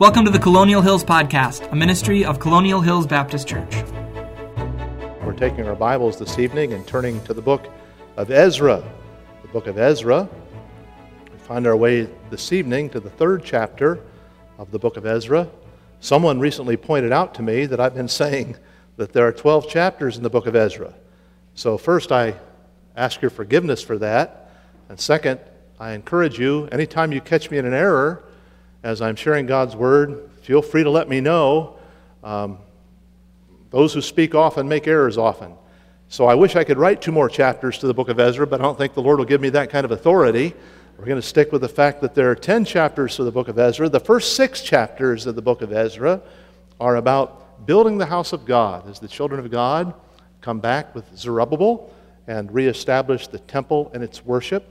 Welcome to the Colonial Hills Podcast, a ministry of Colonial Hills Baptist Church. We're taking our Bibles this evening and turning to the book of Ezra. The book of Ezra. We find our way this evening to the third chapter of the book of Ezra. Someone recently pointed out to me that I've been saying that there are 12 chapters in the book of Ezra. So, first, I ask your forgiveness for that. And second, I encourage you, anytime you catch me in an error, as I'm sharing God's word, feel free to let me know. Um, those who speak often make errors often. So I wish I could write two more chapters to the book of Ezra, but I don't think the Lord will give me that kind of authority. We're going to stick with the fact that there are 10 chapters to the book of Ezra. The first six chapters of the book of Ezra are about building the house of God as the children of God come back with Zerubbabel and reestablish the temple and its worship.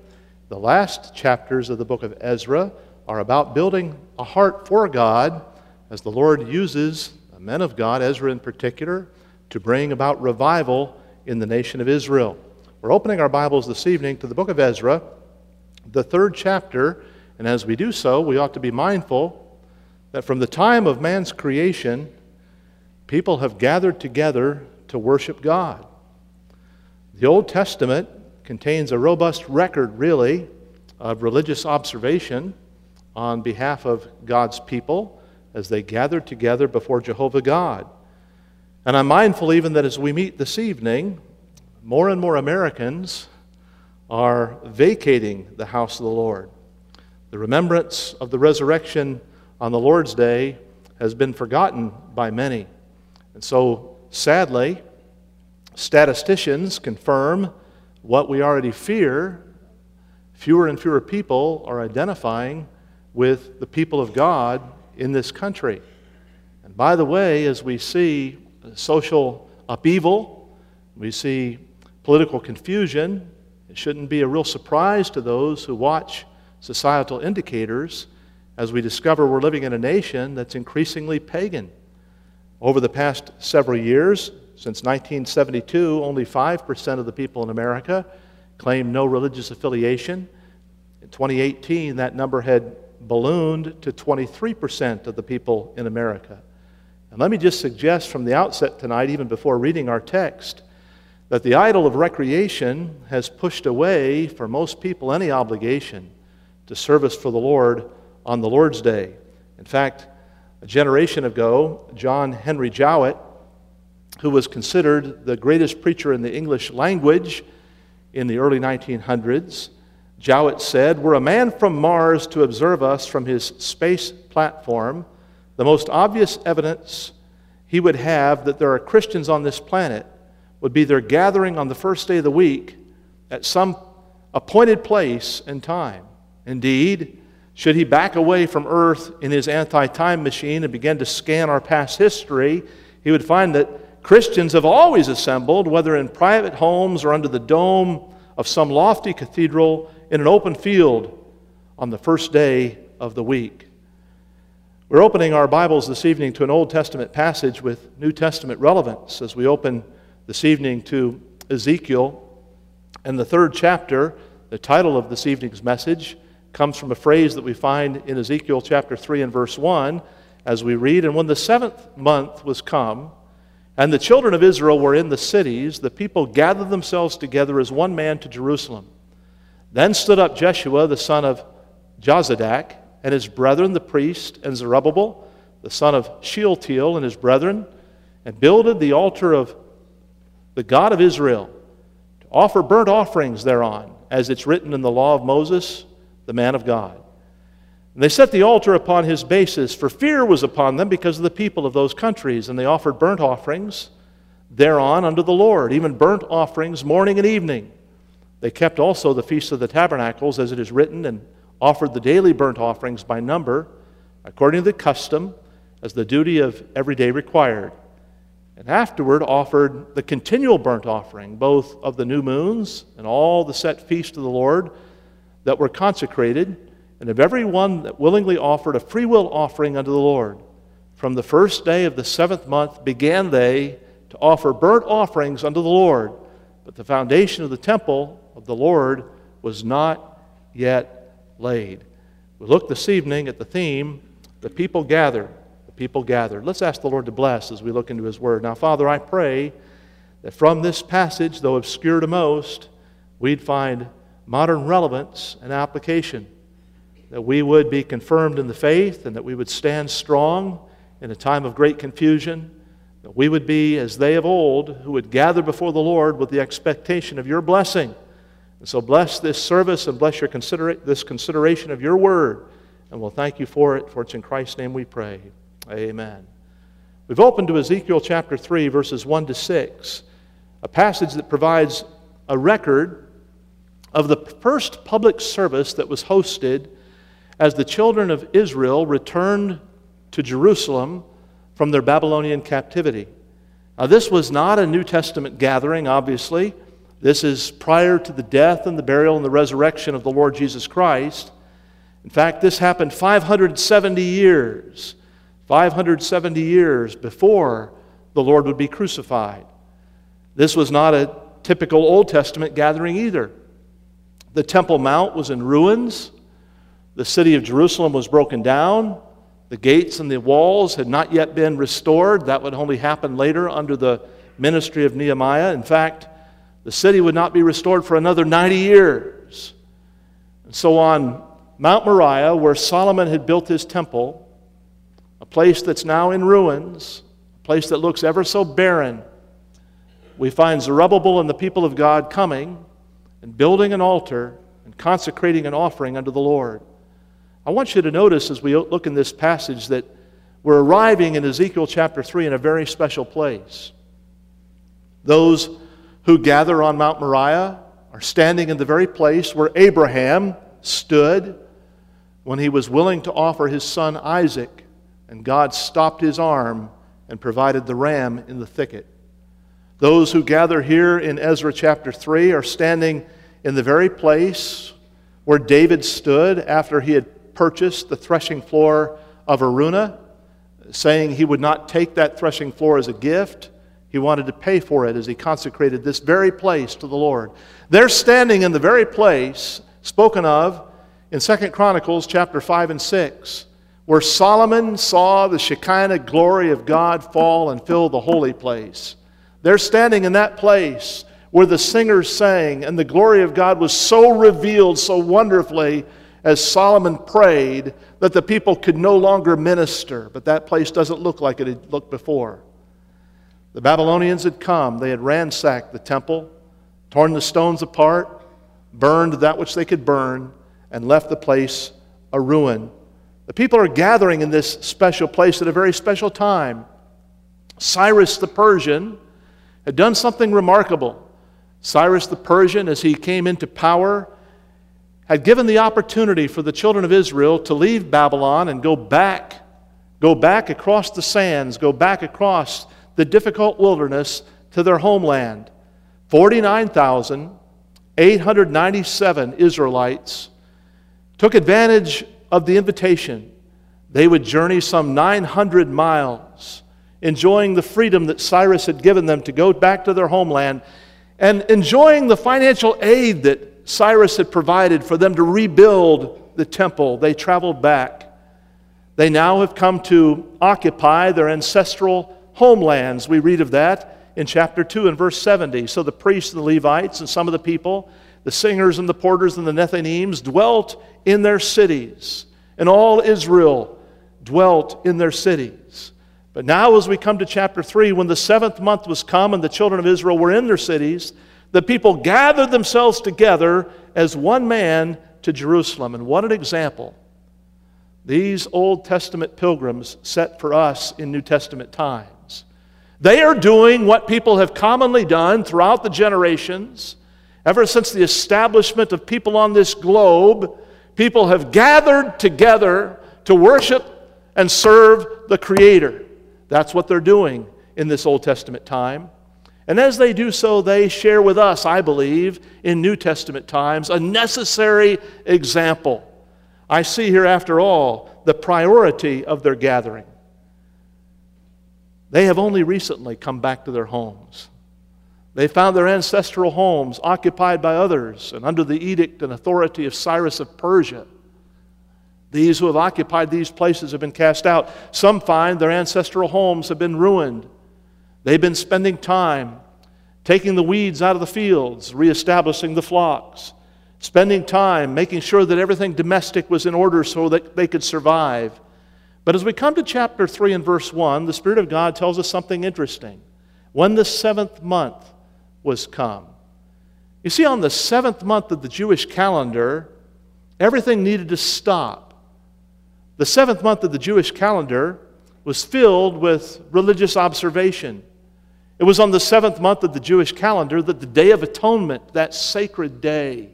The last chapters of the book of Ezra are about building a heart for God as the Lord uses men of God, Ezra in particular, to bring about revival in the nation of Israel. We're opening our Bibles this evening to the book of Ezra, the third chapter, and as we do so, we ought to be mindful that from the time of man's creation, people have gathered together to worship God. The Old Testament contains a robust record, really, of religious observation on behalf of God's people as they gathered together before Jehovah God. And I'm mindful even that as we meet this evening, more and more Americans are vacating the house of the Lord. The remembrance of the resurrection on the Lord's day has been forgotten by many. And so, sadly, statisticians confirm what we already fear. Fewer and fewer people are identifying with the people of God in this country. And by the way, as we see social upheaval, we see political confusion, it shouldn't be a real surprise to those who watch societal indicators as we discover we're living in a nation that's increasingly pagan. Over the past several years, since 1972, only 5% of the people in America claim no religious affiliation. In 2018, that number had ballooned to 23% of the people in America. And let me just suggest from the outset tonight, even before reading our text, that the idol of recreation has pushed away for most people any obligation to service for the Lord on the Lord's Day. In fact, a generation ago, John Henry Jowett, who was considered the greatest preacher in the English language in the early 1900s, Jowett said, Were a man from Mars to observe us from his space platform, the most obvious evidence he would have that there are Christians on this planet would be their gathering on the first day of the week at some appointed place and time. Indeed, should he back away from Earth in his anti time machine and begin to scan our past history, he would find that Christians have always assembled, whether in private homes or under the dome of some lofty cathedral in an open field on the first day of the week. We're opening our Bibles this evening to an Old Testament passage with New Testament relevance as we open this evening to Ezekiel. And the third chapter, the title of this evening's message, comes from a phrase that we find in Ezekiel chapter 3 and verse 1 as we read And when the seventh month was come, and the children of Israel were in the cities, the people gathered themselves together as one man to Jerusalem. Then stood up Jeshua, the son of Jozadak, and his brethren, the priest, and Zerubbabel, the son of Shealtiel, and his brethren, and builded the altar of the God of Israel to offer burnt offerings thereon, as it's written in the law of Moses, the man of God. And they set the altar upon his basis, for fear was upon them because of the people of those countries, and they offered burnt offerings thereon unto the Lord, even burnt offerings morning and evening. They kept also the Feast of the Tabernacles, as it is written, and offered the daily burnt offerings by number, according to the custom, as the duty of every day required. And afterward offered the continual burnt offering, both of the new moons and all the set feasts of the Lord that were consecrated, and of every one that willingly offered a freewill offering unto the Lord. From the first day of the seventh month began they to offer burnt offerings unto the Lord. But the foundation of the temple of the Lord was not yet laid. We look this evening at the theme The people gathered. The people gathered. Let's ask the Lord to bless as we look into His Word. Now, Father, I pray that from this passage, though obscure to most, we'd find modern relevance and application. That we would be confirmed in the faith and that we would stand strong in a time of great confusion. That we would be as they of old who would gather before the Lord with the expectation of your blessing. And so bless this service and bless your considera- this consideration of your word. And we'll thank you for it, for it's in Christ's name we pray. Amen. We've opened to Ezekiel chapter 3, verses 1 to 6, a passage that provides a record of the first public service that was hosted as the children of Israel returned to Jerusalem from their Babylonian captivity. Now, this was not a New Testament gathering, obviously. This is prior to the death and the burial and the resurrection of the Lord Jesus Christ. In fact, this happened 570 years, 570 years before the Lord would be crucified. This was not a typical Old Testament gathering either. The Temple Mount was in ruins. The city of Jerusalem was broken down. The gates and the walls had not yet been restored. That would only happen later under the ministry of Nehemiah. In fact, the city would not be restored for another 90 years. And so on Mount Moriah, where Solomon had built his temple, a place that's now in ruins, a place that looks ever so barren, we find Zerubbabel and the people of God coming and building an altar and consecrating an offering unto the Lord. I want you to notice as we look in this passage that we're arriving in Ezekiel chapter 3 in a very special place. Those who gather on Mount Moriah are standing in the very place where Abraham stood when he was willing to offer his son Isaac, and God stopped his arm and provided the ram in the thicket. Those who gather here in Ezra chapter 3 are standing in the very place where David stood after he had purchased the threshing floor of Araunah, saying he would not take that threshing floor as a gift. He wanted to pay for it as he consecrated this very place to the Lord. They're standing in the very place spoken of in 2 Chronicles chapter 5 and 6, where Solomon saw the Shekinah glory of God fall and fill the holy place. They're standing in that place where the singers sang, and the glory of God was so revealed so wonderfully as Solomon prayed that the people could no longer minister. But that place doesn't look like it had looked before. The Babylonians had come, they had ransacked the temple, torn the stones apart, burned that which they could burn, and left the place a ruin. The people are gathering in this special place at a very special time. Cyrus the Persian had done something remarkable. Cyrus the Persian, as he came into power, had given the opportunity for the children of Israel to leave Babylon and go back, go back across the sands, go back across the difficult wilderness to their homeland. 49,897 Israelites took advantage of the invitation. They would journey some 900 miles, enjoying the freedom that Cyrus had given them to go back to their homeland and enjoying the financial aid that Cyrus had provided for them to rebuild the temple. They traveled back. They now have come to occupy their ancestral homelands. We read of that in chapter 2 and verse 70. So the priests and the Levites and some of the people, the singers and the porters and the Nethinims, dwelt in their cities, and all Israel dwelt in their cities. But now, as we come to chapter 3, when the seventh month was come and the children of Israel were in their cities, the people gathered themselves together as one man to Jerusalem. And what an example these Old Testament pilgrims set for us in New Testament times. They are doing what people have commonly done throughout the generations. Ever since the establishment of people on this globe, people have gathered together to worship and serve the Creator. That's what they're doing in this Old Testament time. And as they do so, they share with us, I believe, in New Testament times, a necessary example. I see here, after all, the priority of their gathering. They have only recently come back to their homes. They found their ancestral homes occupied by others and under the edict and authority of Cyrus of Persia. These who have occupied these places have been cast out. Some find their ancestral homes have been ruined. They've been spending time taking the weeds out of the fields, reestablishing the flocks, spending time making sure that everything domestic was in order so that they could survive. But as we come to chapter 3 and verse 1, the Spirit of God tells us something interesting. When the seventh month was come. You see, on the seventh month of the Jewish calendar, everything needed to stop. The seventh month of the Jewish calendar was filled with religious observation. It was on the seventh month of the Jewish calendar that the Day of Atonement, that sacred day,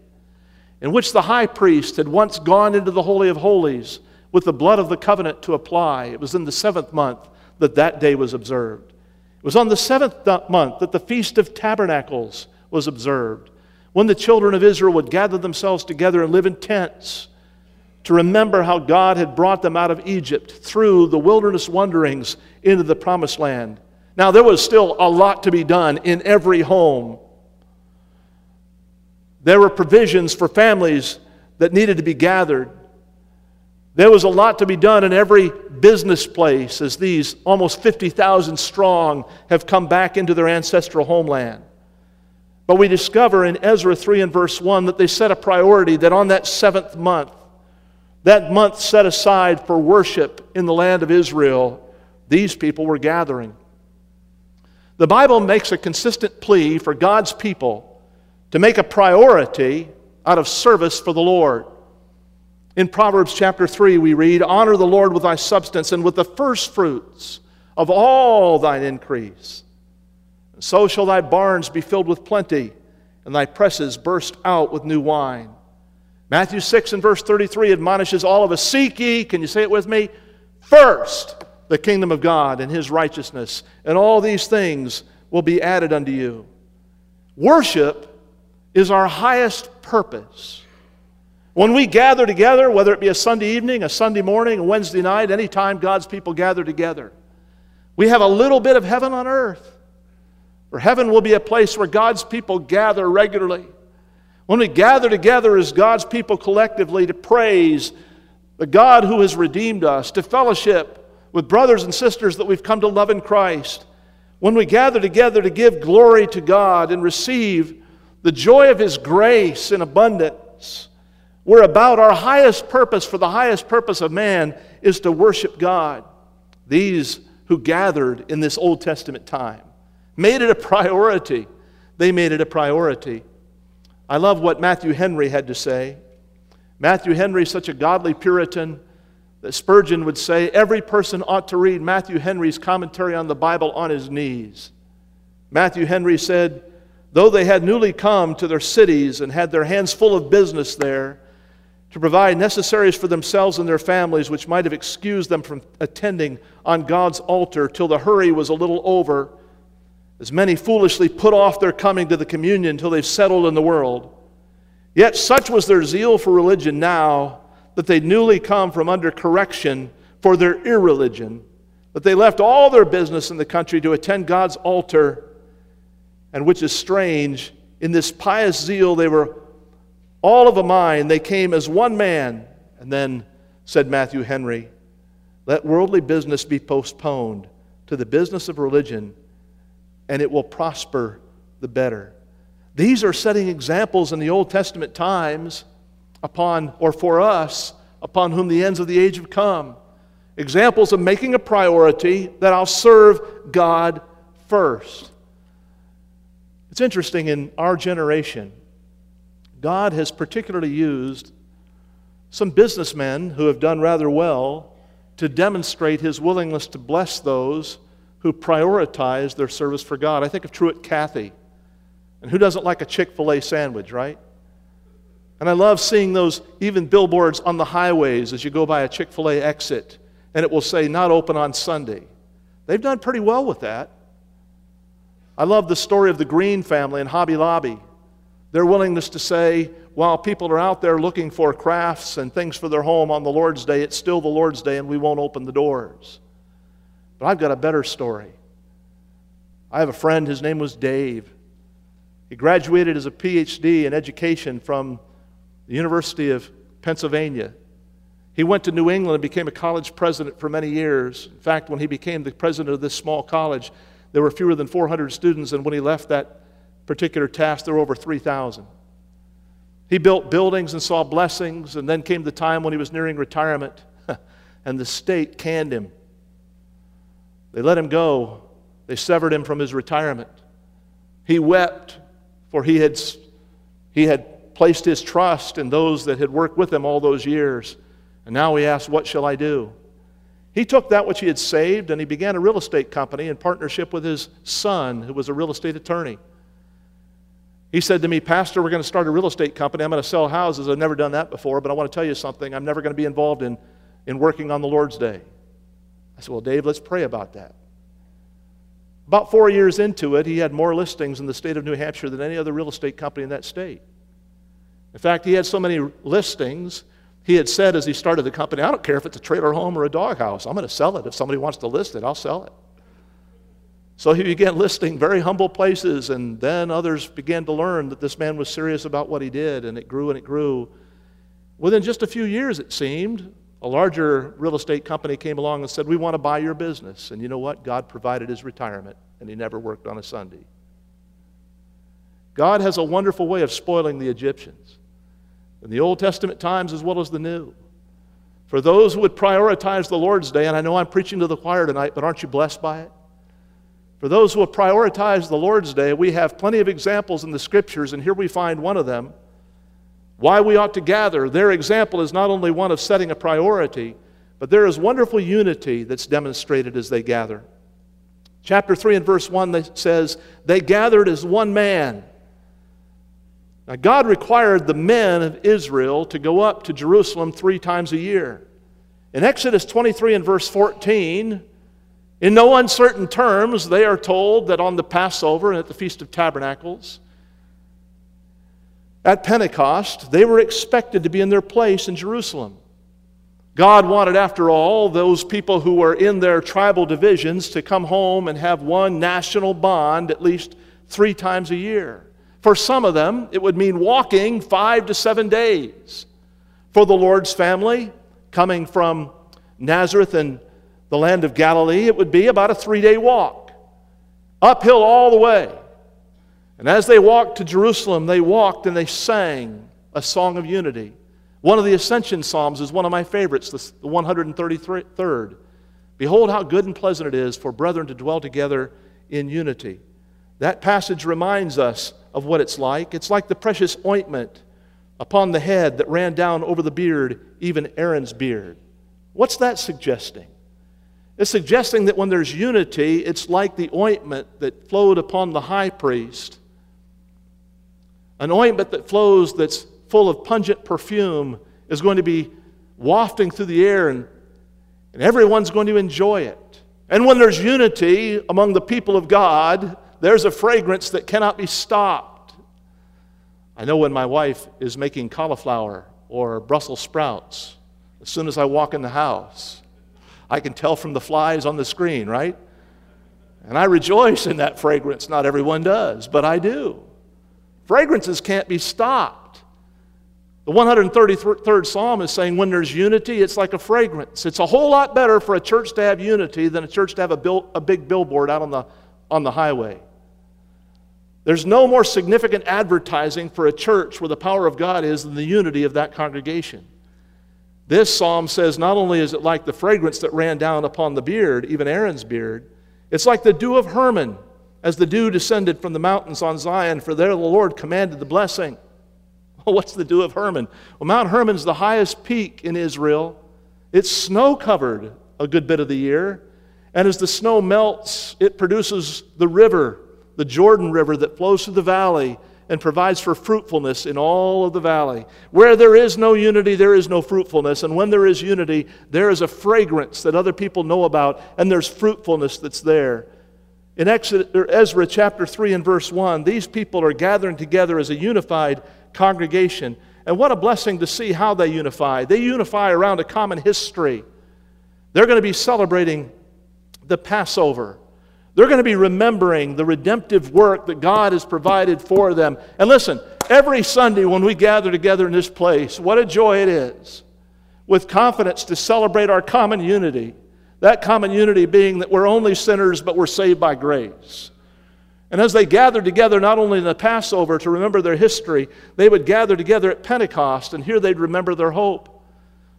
in which the high priest had once gone into the Holy of Holies with the blood of the covenant to apply, it was in the seventh month that that day was observed. It was on the seventh month that the Feast of Tabernacles was observed, when the children of Israel would gather themselves together and live in tents to remember how God had brought them out of Egypt through the wilderness wanderings into the promised land. Now, there was still a lot to be done in every home. There were provisions for families that needed to be gathered. There was a lot to be done in every business place as these almost 50,000 strong have come back into their ancestral homeland. But we discover in Ezra 3 and verse 1 that they set a priority that on that seventh month, that month set aside for worship in the land of Israel, these people were gathering. The Bible makes a consistent plea for God's people to make a priority out of service for the Lord. In Proverbs chapter 3, we read, Honor the Lord with thy substance and with the first fruits of all thine increase. So shall thy barns be filled with plenty, and thy presses burst out with new wine. Matthew 6 and verse 33 admonishes all of us Seek ye, can you say it with me? First, the kingdom of God and his righteousness, and all these things will be added unto you. Worship is our highest purpose. When we gather together, whether it be a Sunday evening, a Sunday morning, a Wednesday night, anytime God's people gather together, we have a little bit of heaven on earth. For heaven will be a place where God's people gather regularly. When we gather together as God's people collectively to praise the God who has redeemed us, to fellowship with brothers and sisters that we've come to love in Christ, when we gather together to give glory to God and receive the joy of His grace in abundance, we're about our highest purpose for the highest purpose of man is to worship God. These who gathered in this Old Testament time made it a priority. They made it a priority. I love what Matthew Henry had to say. Matthew Henry, such a godly Puritan, that Spurgeon would say every person ought to read Matthew Henry's commentary on the Bible on his knees. Matthew Henry said, Though they had newly come to their cities and had their hands full of business there, to provide necessaries for themselves and their families, which might have excused them from attending on God's altar till the hurry was a little over, as many foolishly put off their coming to the communion till they've settled in the world. Yet such was their zeal for religion now that they newly come from under correction for their irreligion, that they left all their business in the country to attend God's altar, and which is strange, in this pious zeal they were all of a mind, they came as one man. And then said Matthew Henry, let worldly business be postponed to the business of religion and it will prosper the better. These are setting examples in the Old Testament times upon, or for us, upon whom the ends of the age have come. Examples of making a priority that I'll serve God first. It's interesting in our generation, God has particularly used some businessmen who have done rather well to demonstrate his willingness to bless those who prioritize their service for God. I think of Truett Cathy. And who doesn't like a Chick fil A sandwich, right? And I love seeing those even billboards on the highways as you go by a Chick fil A exit, and it will say, not open on Sunday. They've done pretty well with that. I love the story of the Green family and Hobby Lobby. Their willingness to say, while people are out there looking for crafts and things for their home on the Lord's Day, it's still the Lord's Day and we won't open the doors. But I've got a better story. I have a friend, his name was Dave. He graduated as a PhD in education from the University of Pennsylvania. He went to New England and became a college president for many years. In fact, when he became the president of this small college, there were fewer than 400 students, and when he left that particular task, there were over 3,000. He built buildings and saw blessings, and then came the time when he was nearing retirement, and the state canned him. They let him go, they severed him from his retirement. He wept, for he had, he had placed his trust in those that had worked with him all those years. And now he asked, What shall I do? He took that which he had saved and he began a real estate company in partnership with his son, who was a real estate attorney. He said to me, Pastor, we're going to start a real estate company. I'm going to sell houses. I've never done that before, but I want to tell you something. I'm never going to be involved in, in working on the Lord's Day. I said, Well, Dave, let's pray about that. About four years into it, he had more listings in the state of New Hampshire than any other real estate company in that state. In fact, he had so many listings he had said as he started the company, I don't care if it's a trailer home or a doghouse, I'm going to sell it. If somebody wants to list it, I'll sell it. So he began listing very humble places, and then others began to learn that this man was serious about what he did, and it grew and it grew. Within just a few years, it seemed, a larger real estate company came along and said, We want to buy your business. And you know what? God provided his retirement, and he never worked on a Sunday. God has a wonderful way of spoiling the Egyptians in the Old Testament times as well as the New. For those who would prioritize the Lord's Day, and I know I'm preaching to the choir tonight, but aren't you blessed by it? For those who have prioritized the Lord's Day, we have plenty of examples in the Scriptures, and here we find one of them. Why we ought to gather. Their example is not only one of setting a priority, but there is wonderful unity that's demonstrated as they gather. Chapter 3 and verse 1 says, They gathered as one man now, God required the men of Israel to go up to Jerusalem three times a year. In Exodus 23 and verse 14, in no uncertain terms, they are told that on the Passover and at the Feast of Tabernacles, at Pentecost, they were expected to be in their place in Jerusalem. God wanted, after all, those people who were in their tribal divisions to come home and have one national bond at least three times a year. For some of them, it would mean walking five to seven days. For the Lord's family, coming from Nazareth and the land of Galilee, it would be about a three day walk, uphill all the way. And as they walked to Jerusalem, they walked and they sang a song of unity. One of the Ascension Psalms is one of my favorites, the 133rd. Behold, how good and pleasant it is for brethren to dwell together in unity. That passage reminds us of what it's like. It's like the precious ointment upon the head that ran down over the beard, even Aaron's beard. What's that suggesting? It's suggesting that when there's unity, it's like the ointment that flowed upon the high priest. An ointment that flows that's full of pungent perfume is going to be wafting through the air, and, and everyone's going to enjoy it. And when there's unity among the people of God, there's a fragrance that cannot be stopped. I know when my wife is making cauliflower or Brussels sprouts, as soon as I walk in the house, I can tell from the flies on the screen, right? And I rejoice in that fragrance. Not everyone does, but I do. Fragrances can't be stopped. The 133rd Psalm is saying when there's unity, it's like a fragrance. It's a whole lot better for a church to have unity than a church to have a, a big billboard out on the, on the highway. There's no more significant advertising for a church where the power of God is than the unity of that congregation. This psalm says not only is it like the fragrance that ran down upon the beard, even Aaron's beard, it's like the dew of Hermon as the dew descended from the mountains on Zion, for there the Lord commanded the blessing. Well, what's the dew of Hermon? Well, Mount Hermon's the highest peak in Israel. It's snow covered a good bit of the year. And as the snow melts, it produces the river the Jordan River that flows through the valley and provides for fruitfulness in all of the valley. Where there is no unity, there is no fruitfulness. And when there is unity, there is a fragrance that other people know about, and there's fruitfulness that's there. In Ezra chapter 3 and verse 1, these people are gathering together as a unified congregation. And what a blessing to see how they unify. They unify around a common history. They're going to be celebrating the Passover. They're going to be remembering the redemptive work that God has provided for them. And listen, every Sunday when we gather together in this place, what a joy it is. with confidence to celebrate our common unity. That common unity being that we're only sinners, but we're saved by grace. And as they gathered together, not only in the Passover to remember their history, they would gather together at Pentecost, and here they'd remember their hope.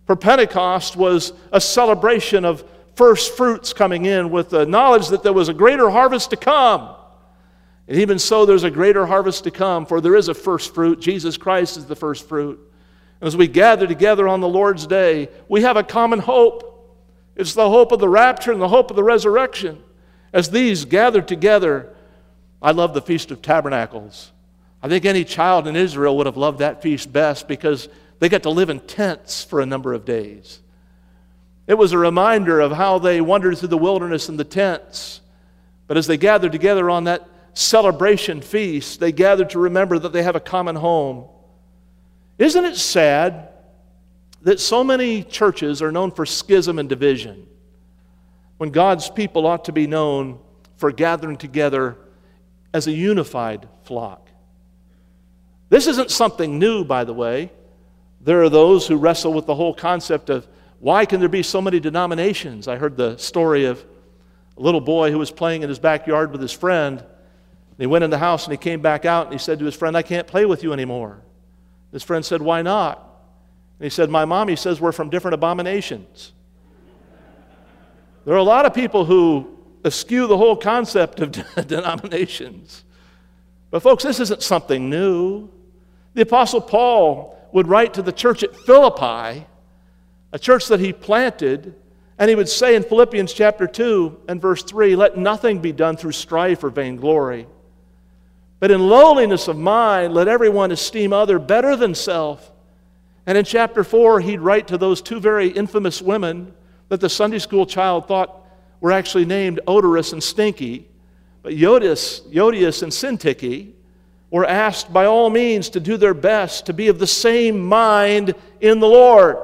For Pentecost was a celebration of first fruits coming in with the knowledge that there was a greater harvest to come. And even so, there's a greater harvest to come, for there is a first fruit. Jesus Christ is the first fruit. As we gather together on the Lord's day, we have a common hope. It's the hope of the rapture and the hope of the resurrection. As these gathered together, I love the Feast of Tabernacles. I think any child in Israel would have loved that feast best because they got to live in tents for a number of days. It was a reminder of how they wandered through the wilderness in the tents. But as they gathered together on that celebration feast, they gathered to remember that they have a common home. Isn't it sad that so many churches are known for schism and division when God's people ought to be known for gathering together as a unified flock? This isn't something new, by the way. There are those who wrestle with the whole concept of why can there be so many denominations? I heard the story of a little boy who was playing in his backyard with his friend. He went in the house and he came back out and he said to his friend, I can't play with you anymore. His friend said, Why not? And he said, My mommy says we're from different abominations. There are a lot of people who eschew the whole concept of denominations. But, folks, this isn't something new. The Apostle Paul would write to the church at Philippi, a church that he planted, and he would say in Philippians chapter 2 and verse 3 let nothing be done through strife or vainglory, but in lowliness of mind let everyone esteem other better than self. And in chapter 4, he'd write to those two very infamous women that the Sunday school child thought were actually named Odorous and Stinky, but Euodias, Euodias and Syntyche were asked by all means to do their best to be of the same mind in the Lord.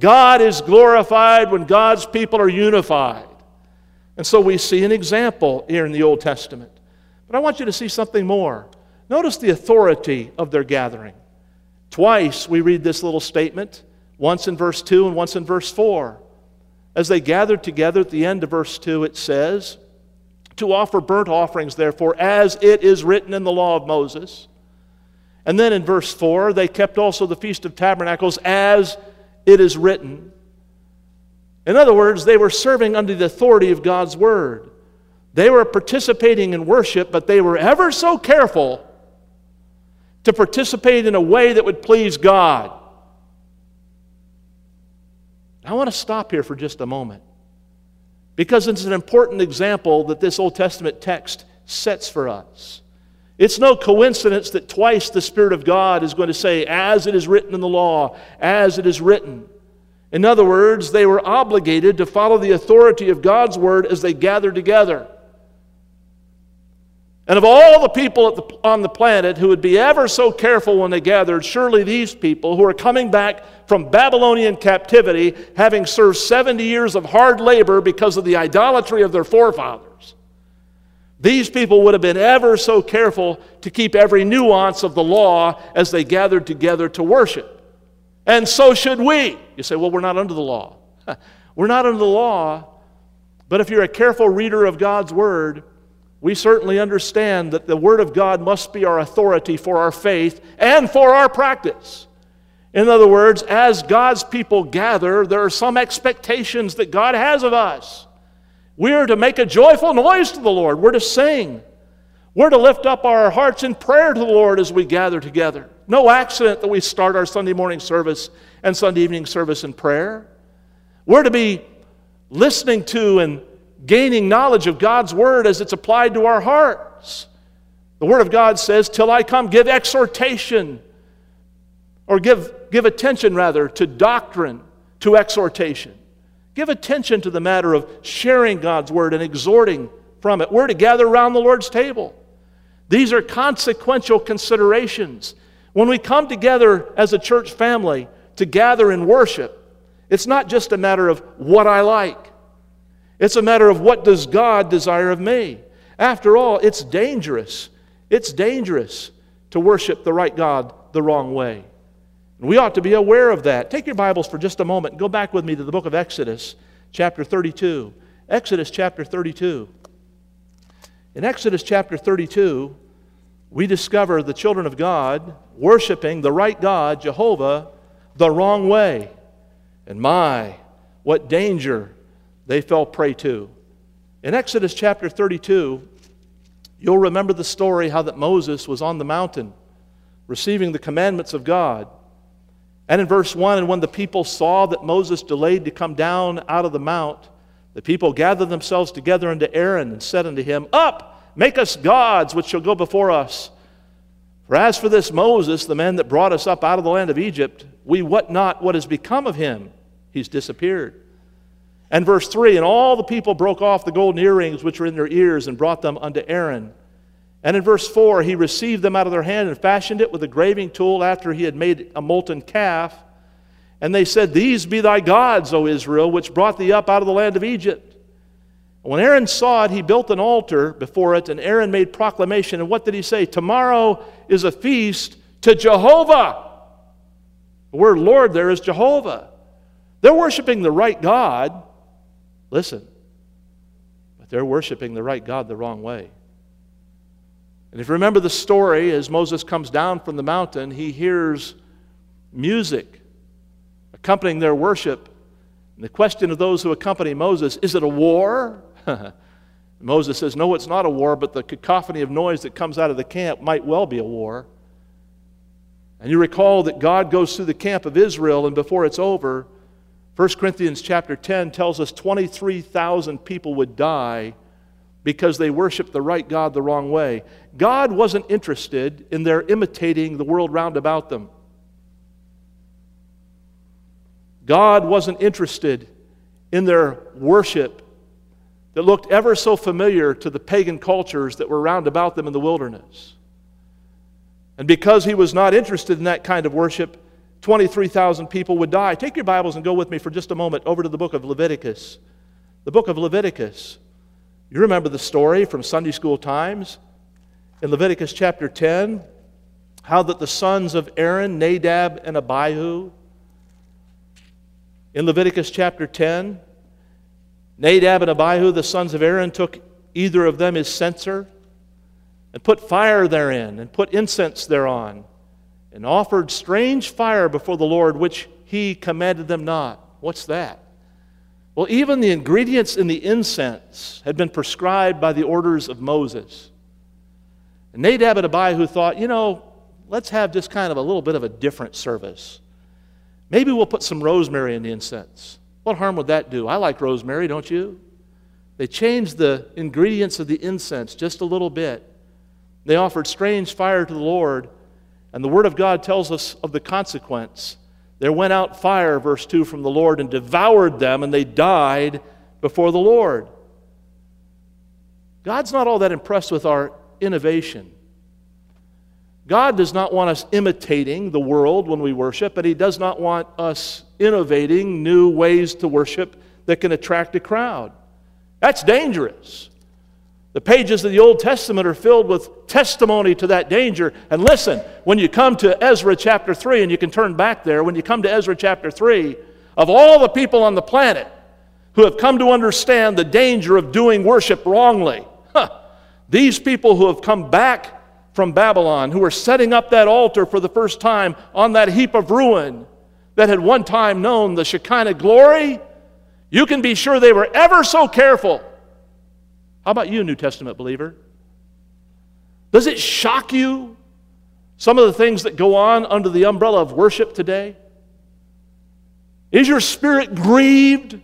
God is glorified when God's people are unified. And so we see an example here in the Old Testament. But I want you to see something more. Notice the authority of their gathering. Twice we read this little statement, once in verse 2 and once in verse 4. As they gathered together at the end of verse 2, it says, to offer burnt offerings, therefore, as it is written in the law of Moses. And then in verse 4, they kept also the Feast of Tabernacles as it is written. In other words, they were serving under the authority of God's word. They were participating in worship, but they were ever so careful to participate in a way that would please God. I want to stop here for just a moment because it's an important example that this Old Testament text sets for us. It's no coincidence that twice the Spirit of God is going to say, as it is written in the law, as it is written. In other words, they were obligated to follow the authority of God's word as they gathered together. And of all the people the, on the planet who would be ever so careful when they gathered, surely these people who are coming back from Babylonian captivity, having served 70 years of hard labor because of the idolatry of their forefathers, these people would have been ever so careful to keep every nuance of the law as they gathered together to worship. And so should we. You say, well, we're not under the law. we're not under the law, but if you're a careful reader of God's word, we certainly understand that the Word of God must be our authority for our faith and for our practice. In other words, as God's people gather, there are some expectations that God has of us. We are to make a joyful noise to the Lord, we're to sing. We're to lift up our hearts in prayer to the Lord as we gather together. No accident that we start our Sunday morning service and Sunday evening service in prayer. We're to be listening to and gaining knowledge of God's Word as it's applied to our hearts. The Word of God says, Till I come, give exhortation, or give, give attention rather to doctrine, to exhortation. Give attention to the matter of sharing God's Word and exhorting from it. We're to gather around the Lord's table. These are consequential considerations. When we come together as a church family to gather in worship, it's not just a matter of what I like. It's a matter of what does God desire of me? After all, it's dangerous. It's dangerous to worship the right God the wrong way. We ought to be aware of that. Take your Bibles for just a moment and go back with me to the book of Exodus, chapter 32. Exodus chapter 32. In Exodus chapter 32, we discover the children of God worshiping the right God, Jehovah, the wrong way. And my, what danger they fell prey to. In Exodus chapter 32, you'll remember the story how that Moses was on the mountain receiving the commandments of God. And in verse 1, and when the people saw that Moses delayed to come down out of the mount, the people gathered themselves together unto Aaron and said unto him, Up, make us gods which shall go before us. For as for this Moses, the man that brought us up out of the land of Egypt, we wot not what has become of him. He's disappeared. And verse 3 And all the people broke off the golden earrings which were in their ears and brought them unto Aaron. And in verse 4, he received them out of their hand and fashioned it with a graving tool after he had made a molten calf. And they said, These be thy gods, O Israel, which brought thee up out of the land of Egypt. When Aaron saw it, he built an altar before it, and Aaron made proclamation. And what did he say? Tomorrow is a feast to Jehovah. The word Lord there is Jehovah. They're worshiping the right God. Listen, but they're worshiping the right God the wrong way. And if you remember the story, as Moses comes down from the mountain, he hears music accompanying their worship. And the question of those who accompany Moses is it a war? Moses says, No, it's not a war, but the cacophony of noise that comes out of the camp might well be a war. And you recall that God goes through the camp of Israel, and before it's over, 1 Corinthians chapter 10 tells us 23,000 people would die because they worshiped the right God the wrong way. God wasn't interested in their imitating the world round about them. God wasn't interested in their worship that looked ever so familiar to the pagan cultures that were round about them in the wilderness. And because he was not interested in that kind of worship, 23,000 people would die. Take your Bibles and go with me for just a moment over to the book of Leviticus. The book of Leviticus. You remember the story from Sunday school times in Leviticus chapter 10 how that the sons of Aaron, Nadab and Abihu, in Leviticus chapter 10, Nadab and Abihu, the sons of Aaron, took either of them his censer and put fire therein and put incense thereon and offered strange fire before the Lord, which he commanded them not. What's that? Well, even the ingredients in the incense had been prescribed by the orders of Moses. And Nadab and Abihu thought, you know, let's have just kind of a little bit of a different service. Maybe we'll put some rosemary in the incense. What harm would that do? I like rosemary, don't you? They changed the ingredients of the incense just a little bit. They offered strange fire to the Lord, and the Word of God tells us of the consequence. There went out fire, verse 2, from the Lord and devoured them, and they died before the Lord. God's not all that impressed with our innovation. God does not want us imitating the world when we worship, and He does not want us innovating new ways to worship that can attract a crowd. That's dangerous. The pages of the Old Testament are filled with testimony to that danger. And listen, when you come to Ezra chapter 3, and you can turn back there, when you come to Ezra chapter 3, of all the people on the planet who have come to understand the danger of doing worship wrongly, huh, these people who have come back from Babylon, who are setting up that altar for the first time on that heap of ruin that had one time known the Shekinah glory, you can be sure they were ever so careful how about you, New Testament believer? Does it shock you some of the things that go on under the umbrella of worship today? Is your spirit grieved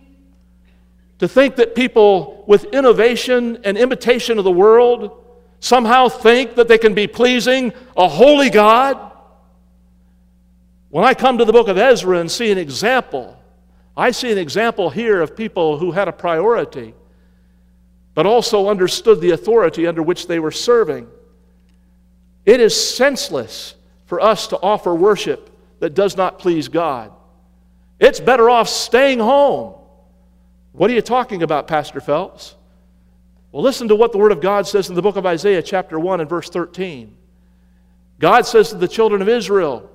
to think that people with innovation and imitation of the world somehow think that they can be pleasing a holy God? When I come to the book of Ezra and see an example, I see an example here of people who had a priority but also understood the authority under which they were serving. It is senseless for us to offer worship that does not please God. It's better off staying home. What are you talking about, Pastor Phelps? Well, listen to what the Word of God says in the book of Isaiah, chapter 1 and verse 13. God says to the children of Israel,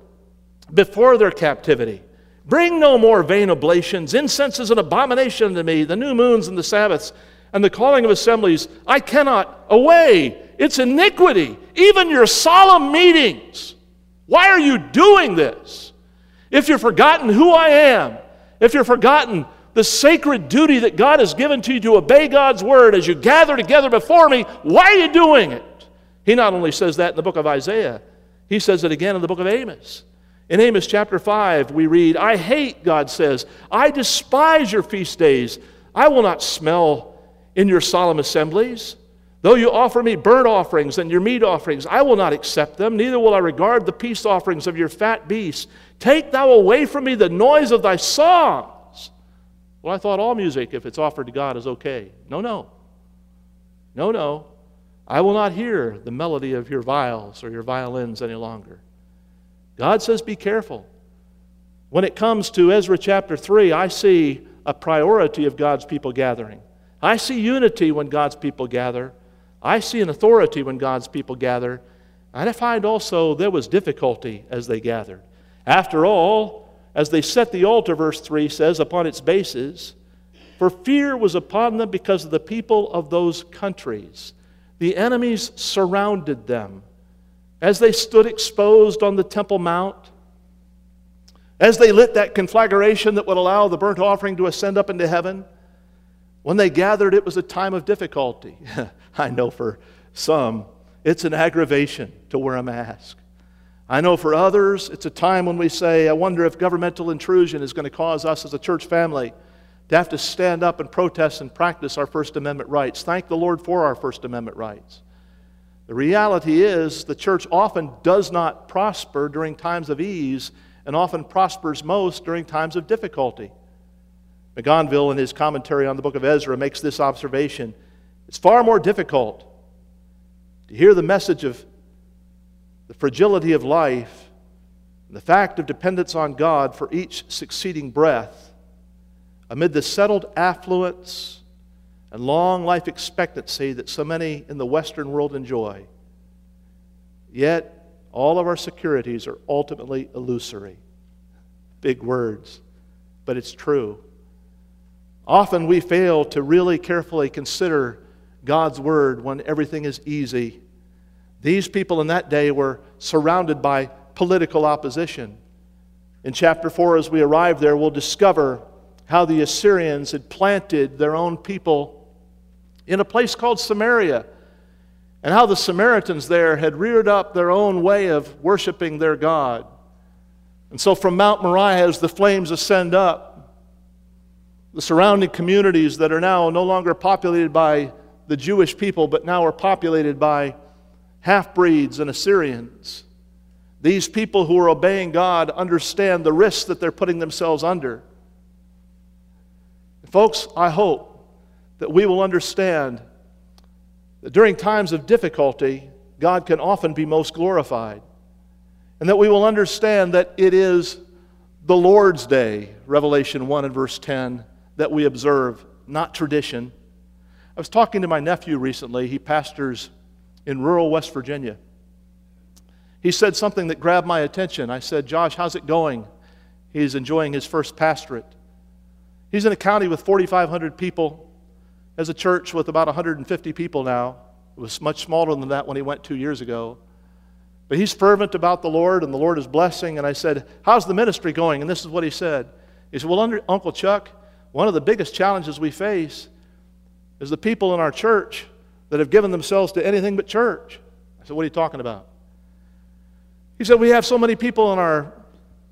before their captivity. Bring no more vain oblations. Incense is an abomination to me, the new moons and the Sabbaths, and the calling of assemblies. I cannot. Away. It's iniquity. Even your solemn meetings. Why are you doing this? If you've forgotten who I am, if you've forgotten the sacred duty that God has given to you to obey God's word as you gather together before me, why are you doing it? He not only says that in the book of Isaiah, he says it again in the book of Amos. In Amos chapter 5, we read, I hate, God says, I despise your feast days. I will not smell in your solemn assemblies. Though you offer me burnt offerings and your meat offerings, I will not accept them, neither will I regard the peace offerings of your fat beasts. Take thou away from me the noise of thy songs. Well, I thought all music, if it's offered to God, is okay. No, no. No, no. I will not hear the melody of your viols or your violins any longer. God says, be careful. When it comes to Ezra chapter 3, I see a priority of God's people gathering. I see unity when God's people gather. I see an authority when God's people gather, and I find also there was difficulty as they gathered. After all, as they set the altar, verse 3 says, upon its bases, for fear was upon them because of the people of those countries. The enemies surrounded them. As they stood exposed on the Temple Mount, as they lit that conflagration that would allow the burnt offering to ascend up into heaven, when they gathered, it was a time of difficulty. I know for some, it's an aggravation to wear a mask. I know for others, it's a time when we say, I wonder if governmental intrusion is going to cause us as a church family to have to stand up and protest and practice our First Amendment rights. Thank the Lord for our First Amendment rights. The reality is, the church often does not prosper during times of ease and often prospers most during times of difficulty. McConville, in his commentary on the book of Ezra, makes this observation it's far more difficult to hear the message of the fragility of life and the fact of dependence on God for each succeeding breath amid the settled affluence and long life expectancy that so many in the Western world enjoy. Yet, all of our securities are ultimately illusory. Big words, but it's true. Often we fail to really carefully consider God's word when everything is easy. These people in that day were surrounded by political opposition. In chapter 4, as we arrive there, we'll discover how the Assyrians had planted their own people in a place called Samaria, and how the Samaritans there had reared up their own way of worshiping their God. And so, from Mount Moriah, as the flames ascend up, the surrounding communities that are now no longer populated by the Jewish people, but now are populated by half breeds and Assyrians. These people who are obeying God understand the risks that they're putting themselves under. Folks, I hope that we will understand that during times of difficulty, God can often be most glorified. And that we will understand that it is the Lord's day, Revelation 1 and verse 10, that we observe, not tradition. I was talking to my nephew recently. He pastors in rural West Virginia. He said something that grabbed my attention. I said, Josh, how's it going? He's enjoying his first pastorate. He's in a county with 4,500 people, has a church with about 150 people now. It was much smaller than that when he went two years ago. But he's fervent about the Lord, and the Lord is blessing. And I said, How's the ministry going? And this is what he said. He said, Well, under, Uncle Chuck, one of the biggest challenges we face is the people in our church that have given themselves to anything but church. I said, What are you talking about? He said, We have so many people in our,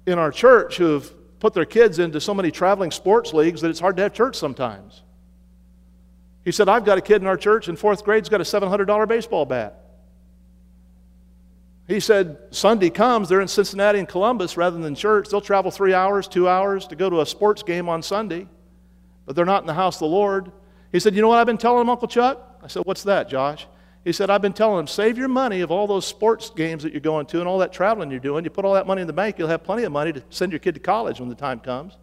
in our church who have put their kids into so many traveling sports leagues that it's hard to have church sometimes. He said, I've got a kid in our church in fourth grade who's got a $700 baseball bat. He said, Sunday comes, they're in Cincinnati and Columbus rather than church. They'll travel three hours, two hours to go to a sports game on Sunday, but they're not in the house of the Lord. He said, You know what I've been telling them, Uncle Chuck? I said, What's that, Josh? He said, I've been telling them, save your money of all those sports games that you're going to and all that traveling you're doing. You put all that money in the bank, you'll have plenty of money to send your kid to college when the time comes.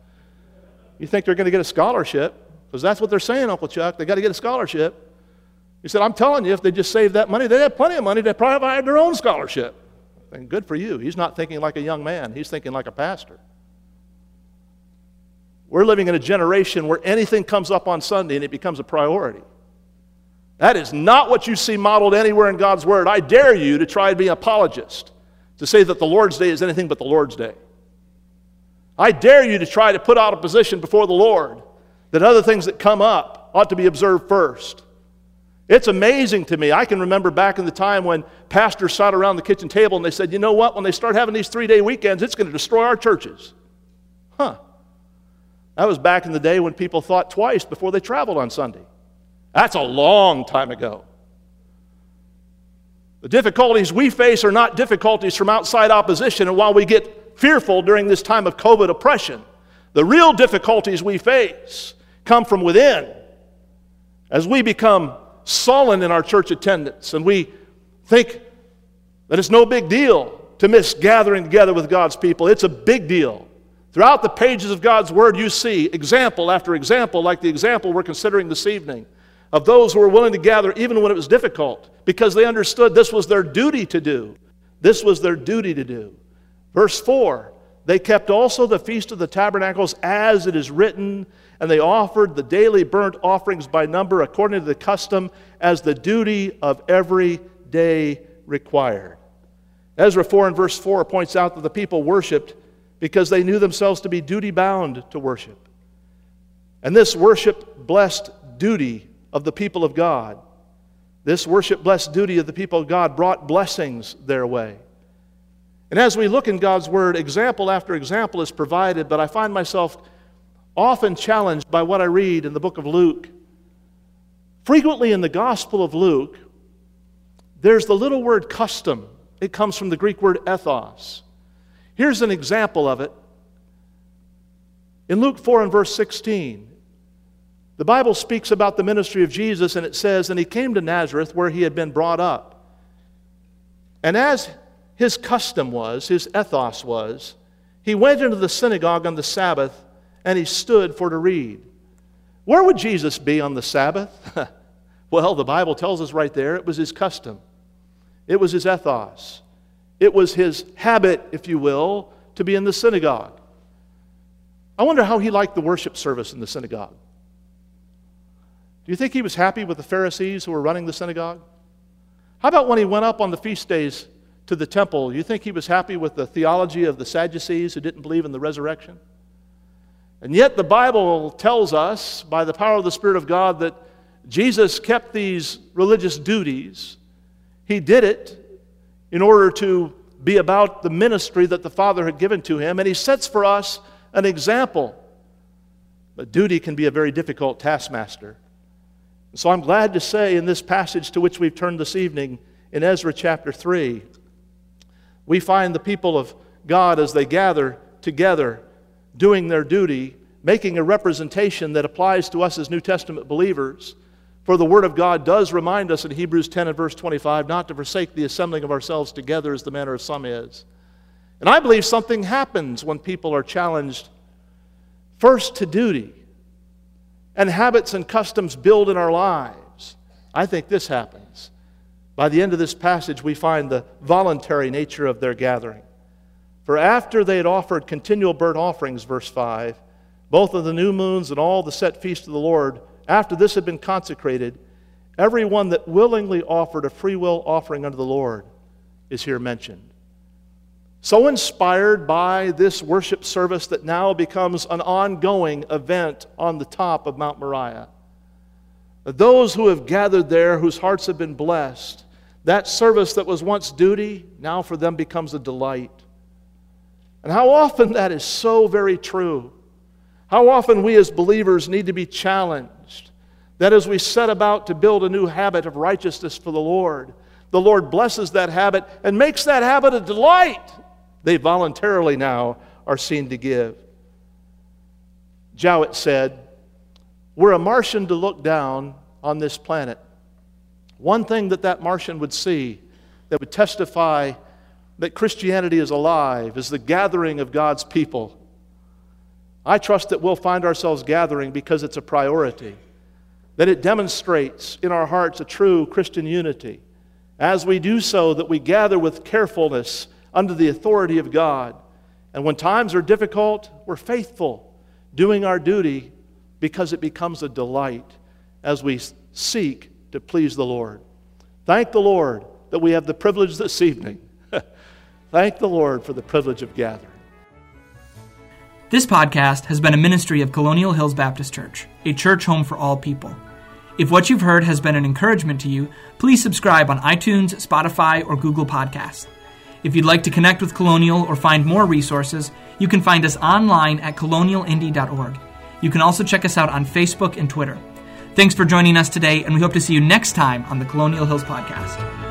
You think they're going to get a scholarship, because that's what they're saying, Uncle Chuck. They got to get a scholarship. He said, I'm telling you, if they just saved that money, they'd have plenty of money to provide their own scholarship. And good for you. He's not thinking like a young man, he's thinking like a pastor. We're living in a generation where anything comes up on Sunday and it becomes a priority. That is not what you see modeled anywhere in God's Word. I dare you to try to be an apologist, to say that the Lord's Day is anything but the Lord's Day. I dare you to try to put out a position before the Lord that other things that come up ought to be observed first. It's amazing to me. I can remember back in the time when pastors sat around the kitchen table and they said, you know what, when they start having these three day weekends, it's going to destroy our churches. Huh. That was back in the day when people thought twice before they traveled on Sunday. That's a long time ago. The difficulties we face are not difficulties from outside opposition, and while we get fearful during this time of COVID oppression, the real difficulties we face come from within as we become sullen in our church attendance and we think that it's no big deal to miss gathering together with God's people. It's a big deal. Throughout the pages of God's Word, you see example after example, like the example we're considering this evening, of those who were willing to gather even when it was difficult because they understood this was their duty to do. This was their duty to do. Verse 4 They kept also the Feast of the Tabernacles as it is written and they offered the daily burnt offerings by number according to the custom as the duty of every day required. Ezra 4 and verse 4 points out that the people worshiped because they knew themselves to be duty bound to worship. And this worship blessed duty of the people of God, this worship blessed duty of the people of God brought blessings their way. And as we look in God's Word, example after example is provided, but I find myself often challenged by what I read in the book of Luke. Frequently in the Gospel of Luke, there's the little word custom. It comes from the Greek word ethos. Here's an example of it. In Luke 4 and verse 16, the Bible speaks about the ministry of Jesus, and it says, And he came to Nazareth where he had been brought up. And as his custom was, his ethos was, he went into the synagogue on the Sabbath and he stood for to read. Where would Jesus be on the Sabbath? well, the Bible tells us right there it was his custom, it was his ethos, it was his habit, if you will, to be in the synagogue. I wonder how he liked the worship service in the synagogue. Do you think he was happy with the Pharisees who were running the synagogue? How about when he went up on the feast days to the temple? You think he was happy with the theology of the Sadducees who didn't believe in the resurrection? And yet, the Bible tells us, by the power of the Spirit of God, that Jesus kept these religious duties. He did it in order to be about the ministry that the Father had given to him, and he sets for us an example. But duty can be a very difficult taskmaster. So I'm glad to say in this passage to which we've turned this evening, in Ezra chapter 3, we find the people of God as they gather together doing their duty, making a representation that applies to us as New Testament believers. For the Word of God does remind us in Hebrews 10 and verse 25 not to forsake the assembling of ourselves together as the manner of some is. And I believe something happens when people are challenged first to duty, and habits and customs build in our lives. I think this happens. By the end of this passage, we find the voluntary nature of their gathering. For after they had offered continual burnt offerings, verse 5, both of the new moons and all the set feasts of the Lord, after this had been consecrated, every one that willingly offered a free will offering unto the Lord is here mentioned. So inspired by this worship service that now becomes an ongoing event on the top of Mount Moriah. Those who have gathered there, whose hearts have been blessed, that service that was once duty, now for them becomes a delight. And how often that is so very true. How often we as believers need to be challenged that as we set about to build a new habit of righteousness for the Lord, the Lord blesses that habit and makes that habit a delight. They voluntarily now are seen to give. Jowett said, Were a Martian to look down on this planet, one thing that that Martian would see that would testify that Christianity is alive, is the gathering of God's people. I trust that we'll find ourselves gathering because it's a priority, that it demonstrates in our hearts a true Christian unity. As we do so, that we gather with carefulness under the authority of God. And when times are difficult, we're faithful, doing our duty because it becomes a delight as we seek to please the Lord. Thank the Lord that we have the privilege this evening. Thank the Lord for the privilege of gathering. This podcast has been a ministry of Colonial Hills Baptist Church, a church home for all people. If what you've heard has been an encouragement to you, please subscribe on iTunes, Spotify, or Google Podcasts. If you'd like to connect with Colonial or find more resources, you can find us online at colonialindy.org. You can also check us out on Facebook and Twitter. Thanks for joining us today, and we hope to see you next time on the Colonial Hills Podcast.